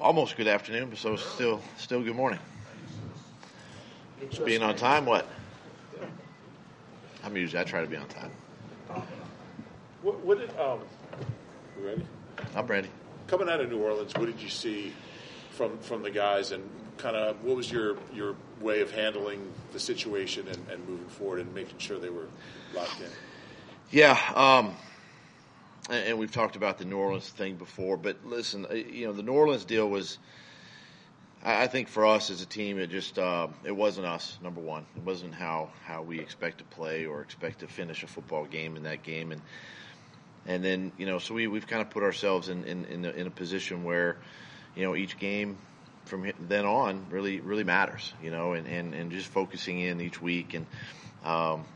almost good afternoon, but so still still good morning. Just being on time, what? I'm usually I try to be on time. What, what did um? You ready? I'm ready. Coming out of New Orleans, what did you see from from the guys, and kind of what was your your way of handling the situation and, and moving forward and making sure they were locked in? Yeah, um, and, we've talked about the New Orleans thing before, but listen, uh, you know, the New Orleans deal was. I I think for us as a team, it just uh, it wasn't us. Number one, it wasn't how how we expect to play or expect to finish a football game in that game, and and then you know, so we we've kind of put ourselves in in in a, in a position where, you know, each game from then on really really matters. You know, and and and just focusing in each week and. Um,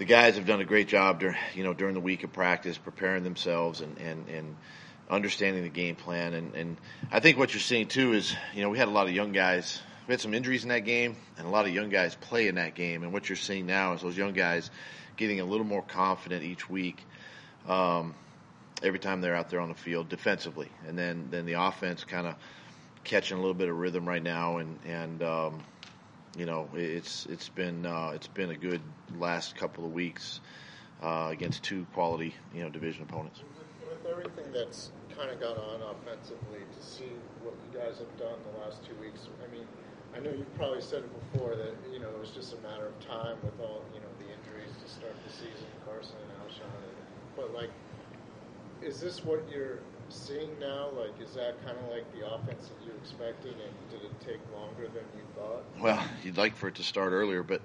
the guys have done a great job during you know during the week of practice, preparing themselves and and and understanding the game plan. And and I think what you're seeing too is you know we had a lot of young guys. We had some injuries in that game, and a lot of young guys play in that game. And what you're seeing now is those young guys getting a little more confident each week. Um, every time they're out there on the field defensively, and then then the offense kind of catching a little bit of rhythm right now, and and um, you know it's it's been uh, it's been a good last couple of weeks uh, against two quality you know division opponents. With everything that's kind of gone on offensively, to see what you guys have done the last two weeks, I mean, I know you've probably said it before that you know it was just a matter of time with all you know the injuries to start the season, Carson and Alshon, and, but like, is this what you're seeing now? Like, is that kind of like the offense that you expected, and did it take longer than you thought? Well, you'd like for it to start earlier, but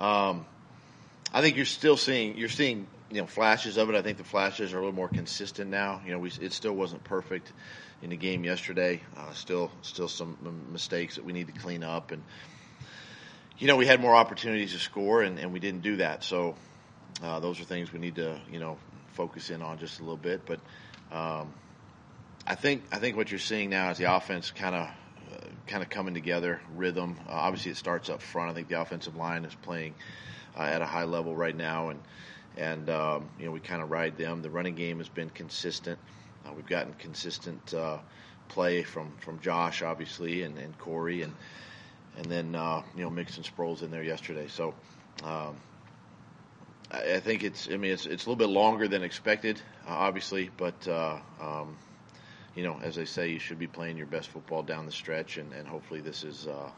um, I think you're still seeing you're seeing you know flashes of it. I think the flashes are a little more consistent now. You know, we, it still wasn't perfect in the game yesterday. Uh, still, still some mistakes that we need to clean up, and you know we had more opportunities to score, and, and we didn't do that. So uh, those are things we need to you know focus in on just a little bit. But um, I think I think what you're seeing now is the offense kind of kind of coming together, rhythm. Uh, obviously, it starts up front. I think the offensive line is playing uh, at a high level right now, and and um, you know we kind of ride them. The running game has been consistent. Uh, we've gotten consistent uh, play from from Josh, obviously, and, and Corey, and and then uh, you know Mixon Sproles in there yesterday. So. Um, I I think it's. I mean, it's it's a little bit longer than expected, uh, obviously, but uh, um, you know, as they say, you should be playing your best football down the stretch, and, and hopefully this is uh,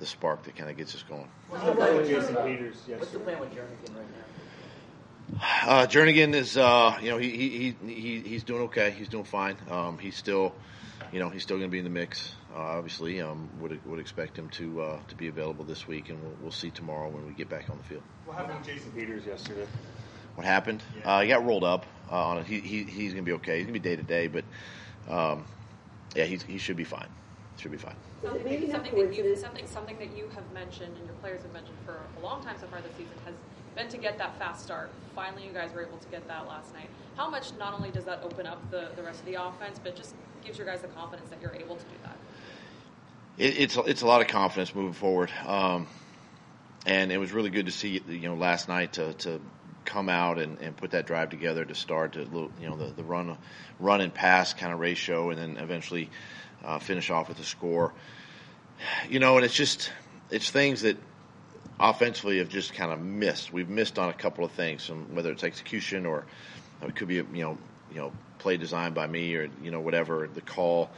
the spark that kind of gets us going. What's the plan with Jason Peters Peters What's the yesterday? plan with Jernigan right now? Uh, Jernigan is, uh, you know, he, he, he, he he's doing okay. He's doing fine. Um, he's still, you know, he's still going to be in the mix. Uh, obviously, um, would would expect him to uh, to be available this week, and we'll, we'll see tomorrow when we get back on the field. What happened with Jason Peters yesterday? What happened? Yeah. Uh, he got rolled up uh, on it. He, he he's going to be okay. He's going to be day to day, but um, yeah, he's, he should be fine. Should be fine. Something, maybe something that you something something that you have mentioned and your players have mentioned for a long time so far this season has been to get that fast start. Finally, you guys were able to get that last night. How much not only does that open up the, the rest of the offense, but just gives your guys the confidence that you're able to do that? It, it's it's a lot of confidence moving forward, um, and it was really good to see you know last night to, to come out and, and put that drive together to start to you know the, the run run and pass kind of ratio, and then eventually uh, finish off with a score. You know, and it's just it's things that offensively have just kind of missed. We've missed on a couple of things, some, whether it's execution or it could be you know you know play design by me or you know whatever the call.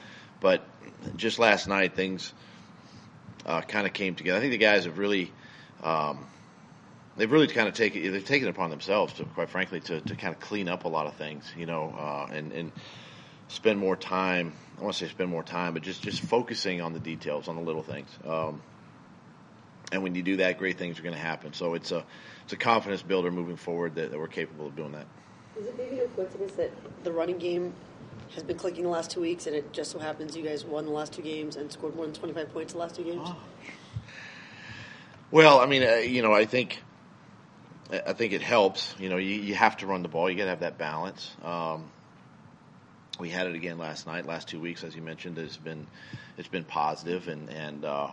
But just last night, things uh, kind of came together. I think the guys have really. Um, They've really kind of taken they've taken it upon themselves to, quite frankly, to, to kind of clean up a lot of things, you know, uh, and and spend more time. I want to say spend more time, but just just focusing on the details, on the little things. Um, and when you do that, great things are going to happen. So it's a it's a confidence builder moving forward that, that we're capable of doing that. Is it maybe no coincidence that the running game has been clicking the last two weeks, and it just so happens you guys won the last two games and scored more than 25 points the last two games? Well, I mean, uh, you know, I think I think it helps. You know, you, you have to run the ball. You got to have that balance. Um, we had it again last night. Last two weeks, as you mentioned, has been it's been positive, and and uh,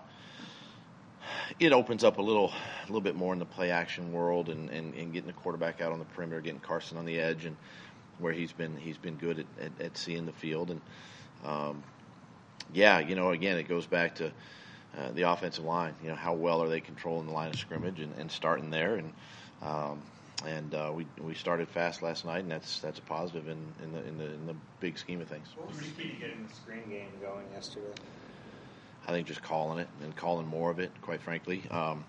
it opens up a little a little bit more in the play action world, and, and, and getting the quarterback out on the perimeter, getting Carson on the edge, and where he's been he's been good at, at, at seeing the field, and um, yeah, you know, again, it goes back to uh, the offensive line. You know, how well are they controlling the line of scrimmage and, and starting there? And um, and uh, we we started fast last night, and that's that's a positive in, in the in the in the big scheme of things. What was the key to getting the screen game going yesterday? I think just calling it and calling more of it. Quite frankly, um,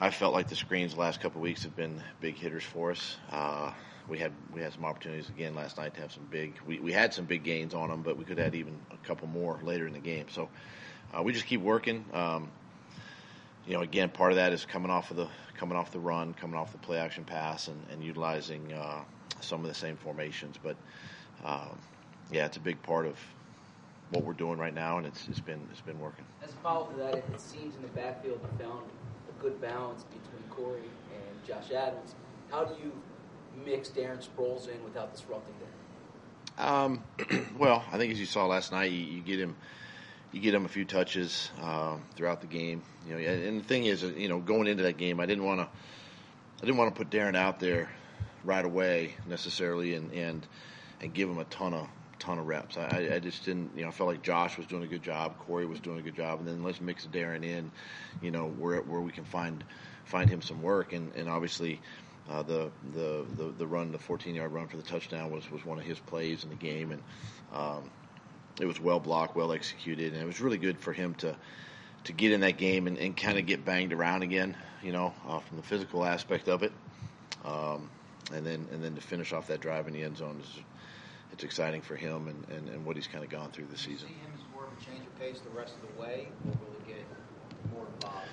I felt like the screens the last couple of weeks have been big hitters for us. Uh, we had we had some opportunities again last night to have some big. We, we had some big gains on them, but we could had even a couple more later in the game. So uh, we just keep working. Um, you know, again, part of that is coming off of the coming off the run, coming off the play action pass, and, and utilizing uh, some of the same formations. But um, yeah, it's a big part of what we're doing right now, and it's it's been it's been working. As a follow to that, it, it seems in the backfield you found a good balance between Corey and Josh Adams. How do you mix Darren Sproles in without disrupting them? Um, well, I think as you saw last night, you, you get him, you get him a few touches uh, throughout the game. You know, and the thing is, uh, you know, going into that game, I didn't want to, I didn't want to put Darren out there right away necessarily, and and and give him a ton of ton of reps. I, I just didn't, you know, I felt like Josh was doing a good job, Corey was doing a good job, and then let's mix Darren in, you know, where where we can find find him some work, and and obviously. Uh, the, the the the run, the 14 yard run for the touchdown was was one of his plays in the game, and um, it was well blocked, well executed, and it was really good for him to to get in that game and, and kind of get banged around again, you know, uh, from the physical aspect of it, um, and then and then to finish off that drive in the end zone is it's exciting for him and, and, and what he's kind of gone through this season. see him as more of a change of pace the rest of the way, or will he get more involved?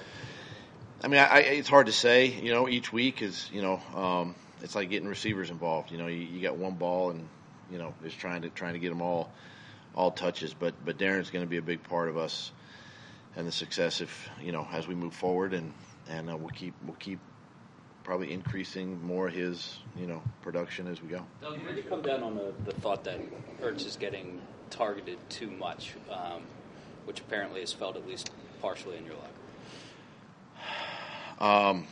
I mean, I, I, it's hard to say. You know, each week is you know, um, it's like getting receivers involved. You know, you, you got one ball and you know, just trying to trying to get them all all touches. But but Darren's going to be a big part of us and the success if you know as we move forward and and uh, we'll keep we'll keep probably increasing more his you know production as we go. Doug, where do you come down on the, the thought that Ertz is getting targeted too much, um, which apparently is felt at least partially in your locker? Um,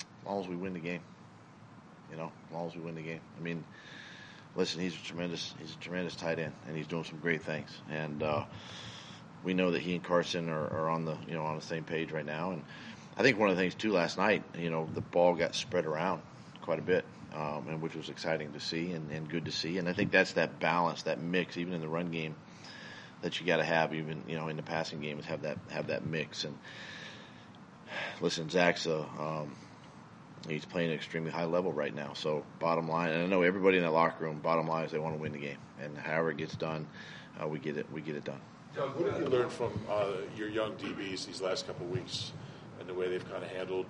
as long as we win the game, you know, as long as we win the game. I mean, listen, he's a tremendous, he's a tremendous tight end, and he's doing some great things. And uh, we know that he and Carson are, are on the, you know, on the same page right now. And I think one of the things too last night, you know, the ball got spread around quite a bit, um, and which was exciting to see and, and good to see. And I think that's that balance, that mix, even in the run game that you got to have even you know in the passing game is have that have that mix. And listen Zach's a um, he's playing at an extremely high level right now. So bottom line and I know everybody in that locker room bottom line is they want to win the game. And however it gets done uh, we get it we get it done. Doug, what have you learned from uh, your young DBs these last couple of weeks and the way they've kind of handled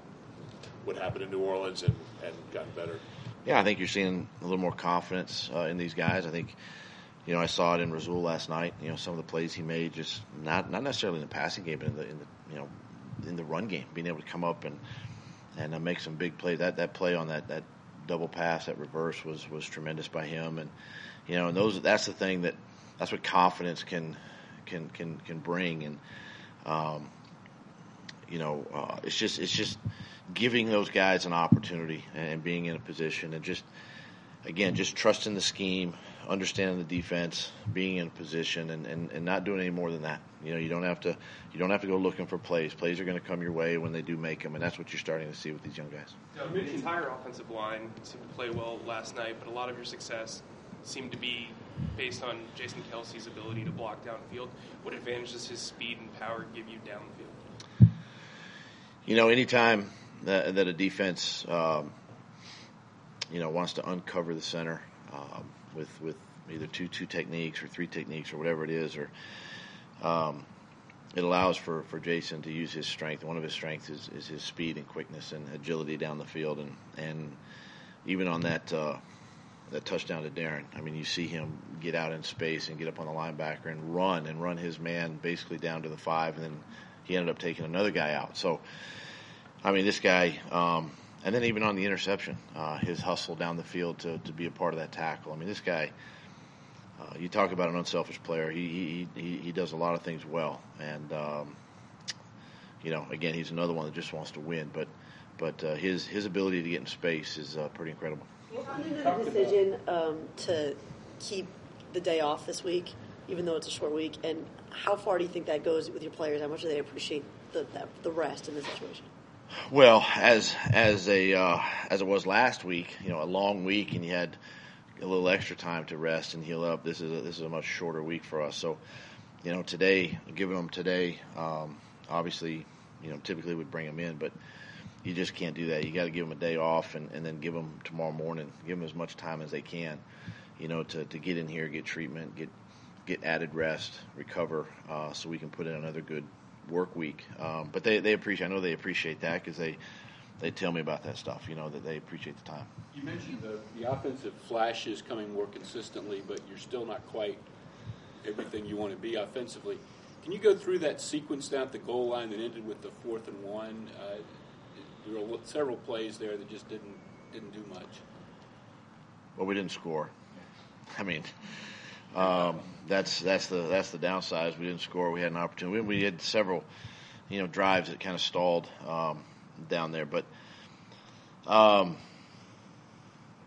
what happened in New Orleans and, and gotten better? yeah I think you're seeing a little more confidence uh, in these guys. I think you know, I saw it in Rasul last night. You know, some of the plays he made, just not not necessarily in the passing game, but in the in the you know in the run game, being able to come up and and uh, make some big plays. That that play on that that double pass, that reverse was was tremendous by him. And you know, and those that's the thing that that's what confidence can can can can bring. And um, you know, uh, it's just it's just giving those guys an opportunity and being in a position and just again just trusting the scheme understanding the defense, being in position, and, and, and not doing any more than that. You know, you don't have to you don't have to go looking for plays. Plays are going to come your way when they do make them, and that's what you're starting to see with these young guys. Doug, the entire offensive line seemed to play well last night, but a lot of your success seemed to be based on Jason Kelce's ability to block downfield. What advantage does his speed and power give you downfield? You know, anytime that, that a defense, um, you know, wants to uncover the center um, with with either two two techniques or three techniques or whatever it is, or um, it allows for, for Jason to use his strength. One of his strengths is, is his speed and quickness and agility down the field, and and even on that uh, that touchdown to Darren, I mean, you see him get out in space and get up on the linebacker and run and run his man basically down to the five, and then he ended up taking another guy out. So, I mean, this guy. Um, and then even on the interception, uh, his hustle down the field to, to be a part of that tackle. I mean, this guy, uh, you talk about an unselfish player. He, he he he does a lot of things well, and um, you know, again, he's another one that just wants to win. But but uh, his his ability to get in space is uh, pretty incredible. The decision um, to keep the day off this week, even though it's a short week? And how far do you think that goes with your players? How much do they appreciate the that, the rest in this situation? Well, as as a uh, as it was last week, you know, a long week, and you had a little extra time to rest and heal up. This is a, this is a much shorter week for us. So, you know, today, giving them today, um, obviously, you know, typically would bring them in, but you just can't do that. You got to give them a day off and, and then give them tomorrow morning. Give them as much time as they can, you know, to, to get in here, get treatment, get get added rest, recover, uh, so we can put in another good work week. Um, but they, they appreciate. I know they appreciate that because they they tell me about that stuff. You know that they appreciate the time. You mentioned the, the offensive flashes coming more consistently, but you're still not quite everything you want to be offensively. Can you go through that sequence down at the goal line that ended with the fourth and one? Uh, there were several plays there that just didn't didn't do much. Well, we didn't score. I mean, um, that's that's the that's the downside. We didn't score. We had an opportunity. We, we had several, you know, drives that kind of stalled um, down there. But um,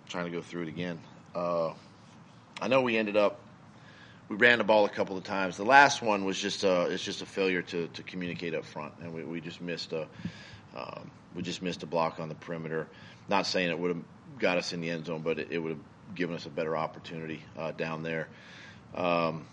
trying to go through it again. Uh, I know we ended up. We ran the ball a couple of times. The last one was just a, it's just a failure to, to communicate up front, and we, we just missed a um, we just missed a block on the perimeter. Not saying it would have got us in the end zone, but it, it would have given us a better opportunity uh, down there. Um,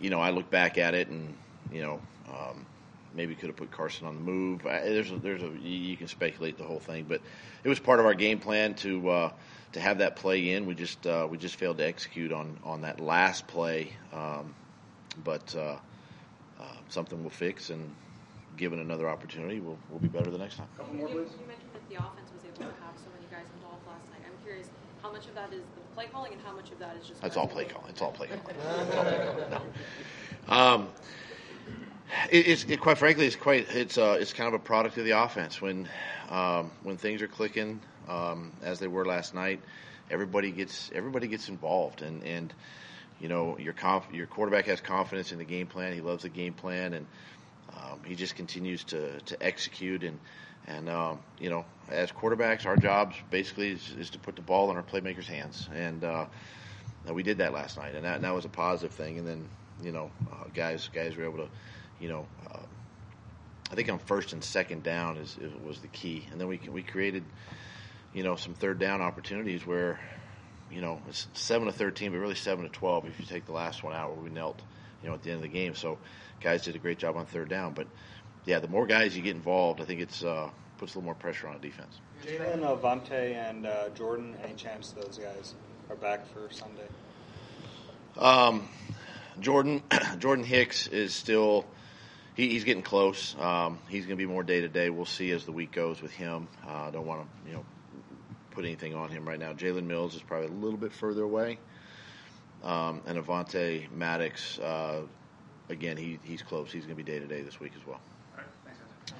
you know, I look back at it and you know um, maybe could have put Carson on the move. I, there's a, there's a you can speculate the whole thing, but it was part of our game plan to uh, to have that play in. We just uh, we just failed to execute on on that last play, um, but uh, uh, something we'll fix and. Given another opportunity, we'll, we'll be better the next time. You, you mentioned that the offense was able to have so many guys involved last how much of that is the play calling and how much of that is just. That's all play calling. It's all play calling. It's all play calling. No. Um, it, it's it, quite frankly, it's quite it's uh, it's kind of a product of the offense when um, when things are clicking um, as they were last night. Everybody gets everybody gets involved, and and you know your conf- your quarterback has confidence in the game plan. He loves the game plan, and um, he just continues to to execute and. And um, you know, as quarterbacks, our jobs basically is, is to put the ball in our playmakers' hands, and uh, we did that last night, and that, and that was a positive thing. And then, you know, uh, guys guys were able to, you know, uh, I think on first and second down is, is was the key, and then we we created, you know, some third down opportunities where, you know, it's seven to thirteen, but really seven to twelve if you take the last one out where we knelt, you know, at the end of the game. So, guys did a great job on third down, but yeah, the more guys you get involved, I think it's uh, puts a little more pressure on the defense. Jalen, Avonte, and uh, Jordan. Any chance those guys are back for Sunday? Um, Jordan Jordan Hicks is still he, he's getting close. Um, he's going to be more day to day. We'll see as the week goes with him. I uh, don't want to you know put anything on him right now. Jalen Mills is probably a little bit further away, um, and Avonte Maddox. Uh, again, he, he's close. He's going to be day to day this week as well. All right, thanks, guys.